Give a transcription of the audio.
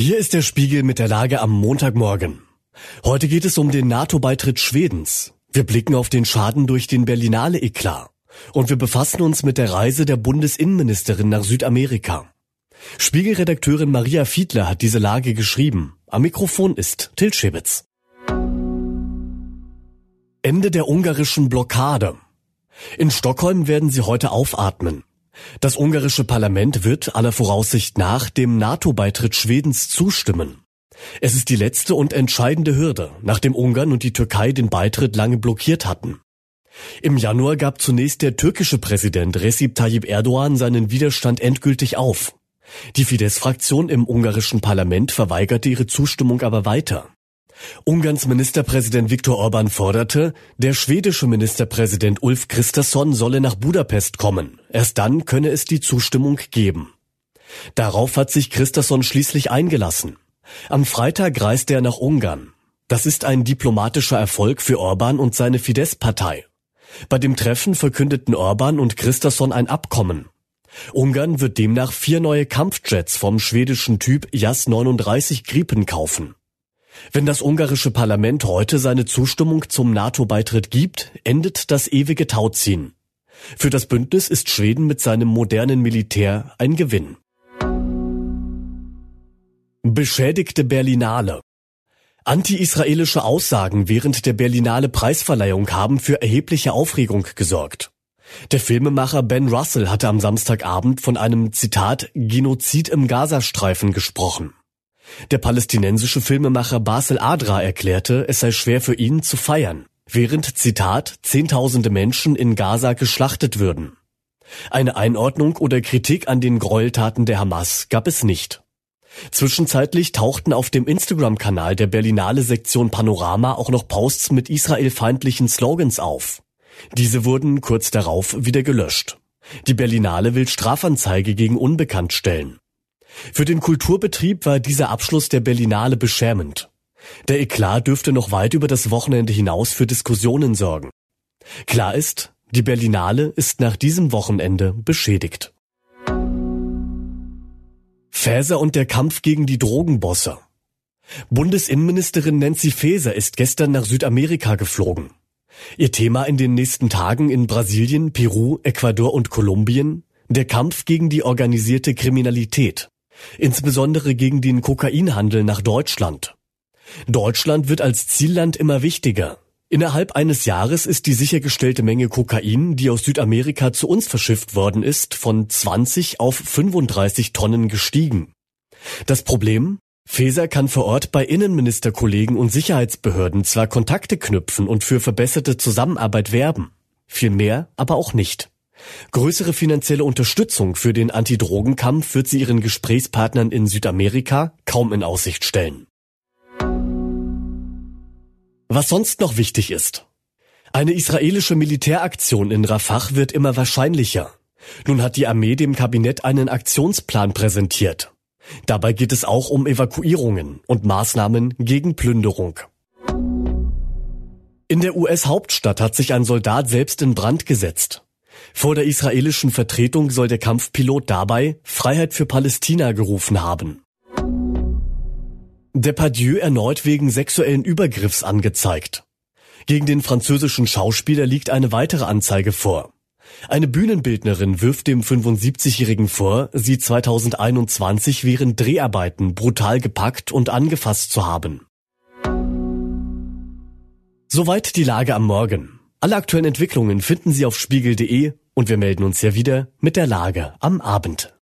Hier ist der Spiegel mit der Lage am Montagmorgen. Heute geht es um den NATO-Beitritt Schwedens. Wir blicken auf den Schaden durch den Berlinale Eklat. Und wir befassen uns mit der Reise der Bundesinnenministerin nach Südamerika. Spiegelredakteurin Maria Fiedler hat diese Lage geschrieben. Am Mikrofon ist Til Schibitz. Ende der ungarischen Blockade. In Stockholm werden sie heute aufatmen. Das ungarische Parlament wird aller Voraussicht nach dem NATO-Beitritt Schwedens zustimmen. Es ist die letzte und entscheidende Hürde, nachdem Ungarn und die Türkei den Beitritt lange blockiert hatten. Im Januar gab zunächst der türkische Präsident Recep Tayyip Erdogan seinen Widerstand endgültig auf. Die Fidesz-Fraktion im ungarischen Parlament verweigerte ihre Zustimmung aber weiter. Ungarns Ministerpräsident Viktor Orban forderte, der schwedische Ministerpräsident Ulf Christasson solle nach Budapest kommen. Erst dann könne es die Zustimmung geben. Darauf hat sich Christasson schließlich eingelassen. Am Freitag reiste er nach Ungarn. Das ist ein diplomatischer Erfolg für Orban und seine Fidesz-Partei. Bei dem Treffen verkündeten Orban und Christasson ein Abkommen. Ungarn wird demnach vier neue Kampfjets vom schwedischen Typ Jas 39 Gripen kaufen. Wenn das ungarische Parlament heute seine Zustimmung zum NATO-Beitritt gibt, endet das ewige Tauziehen. Für das Bündnis ist Schweden mit seinem modernen Militär ein Gewinn. Beschädigte Berlinale Anti-israelische Aussagen während der Berlinale Preisverleihung haben für erhebliche Aufregung gesorgt. Der Filmemacher Ben Russell hatte am Samstagabend von einem Zitat Genozid im Gazastreifen gesprochen. Der palästinensische Filmemacher Basel Adra erklärte, es sei schwer für ihn zu feiern, während, Zitat, Zehntausende Menschen in Gaza geschlachtet würden. Eine Einordnung oder Kritik an den Gräueltaten der Hamas gab es nicht. Zwischenzeitlich tauchten auf dem Instagram-Kanal der Berlinale Sektion Panorama auch noch Posts mit israelfeindlichen Slogans auf. Diese wurden kurz darauf wieder gelöscht. Die Berlinale will Strafanzeige gegen Unbekannt stellen. Für den Kulturbetrieb war dieser Abschluss der Berlinale beschämend. Der Eklat dürfte noch weit über das Wochenende hinaus für Diskussionen sorgen. Klar ist, die Berlinale ist nach diesem Wochenende beschädigt. Faeser und der Kampf gegen die Drogenbosse. Bundesinnenministerin Nancy Faeser ist gestern nach Südamerika geflogen. Ihr Thema in den nächsten Tagen in Brasilien, Peru, Ecuador und Kolumbien der Kampf gegen die organisierte Kriminalität insbesondere gegen den Kokainhandel nach Deutschland. Deutschland wird als Zielland immer wichtiger. Innerhalb eines Jahres ist die sichergestellte Menge Kokain, die aus Südamerika zu uns verschifft worden ist, von 20 auf 35 Tonnen gestiegen. Das Problem? Faeser kann vor Ort bei Innenministerkollegen und Sicherheitsbehörden zwar Kontakte knüpfen und für verbesserte Zusammenarbeit werben, viel mehr aber auch nicht. Größere finanzielle Unterstützung für den Antidrogenkampf wird sie ihren Gesprächspartnern in Südamerika kaum in Aussicht stellen. Was sonst noch wichtig ist. Eine israelische Militäraktion in Rafah wird immer wahrscheinlicher. Nun hat die Armee dem Kabinett einen Aktionsplan präsentiert. Dabei geht es auch um Evakuierungen und Maßnahmen gegen Plünderung. In der US-Hauptstadt hat sich ein Soldat selbst in Brand gesetzt. Vor der israelischen Vertretung soll der Kampfpilot dabei Freiheit für Palästina gerufen haben. Depardieu erneut wegen sexuellen Übergriffs angezeigt. Gegen den französischen Schauspieler liegt eine weitere Anzeige vor. Eine Bühnenbildnerin wirft dem 75-Jährigen vor, sie 2021 während Dreharbeiten brutal gepackt und angefasst zu haben. Soweit die Lage am Morgen. Alle aktuellen Entwicklungen finden Sie auf spiegel.de und wir melden uns ja wieder mit der Lage am Abend.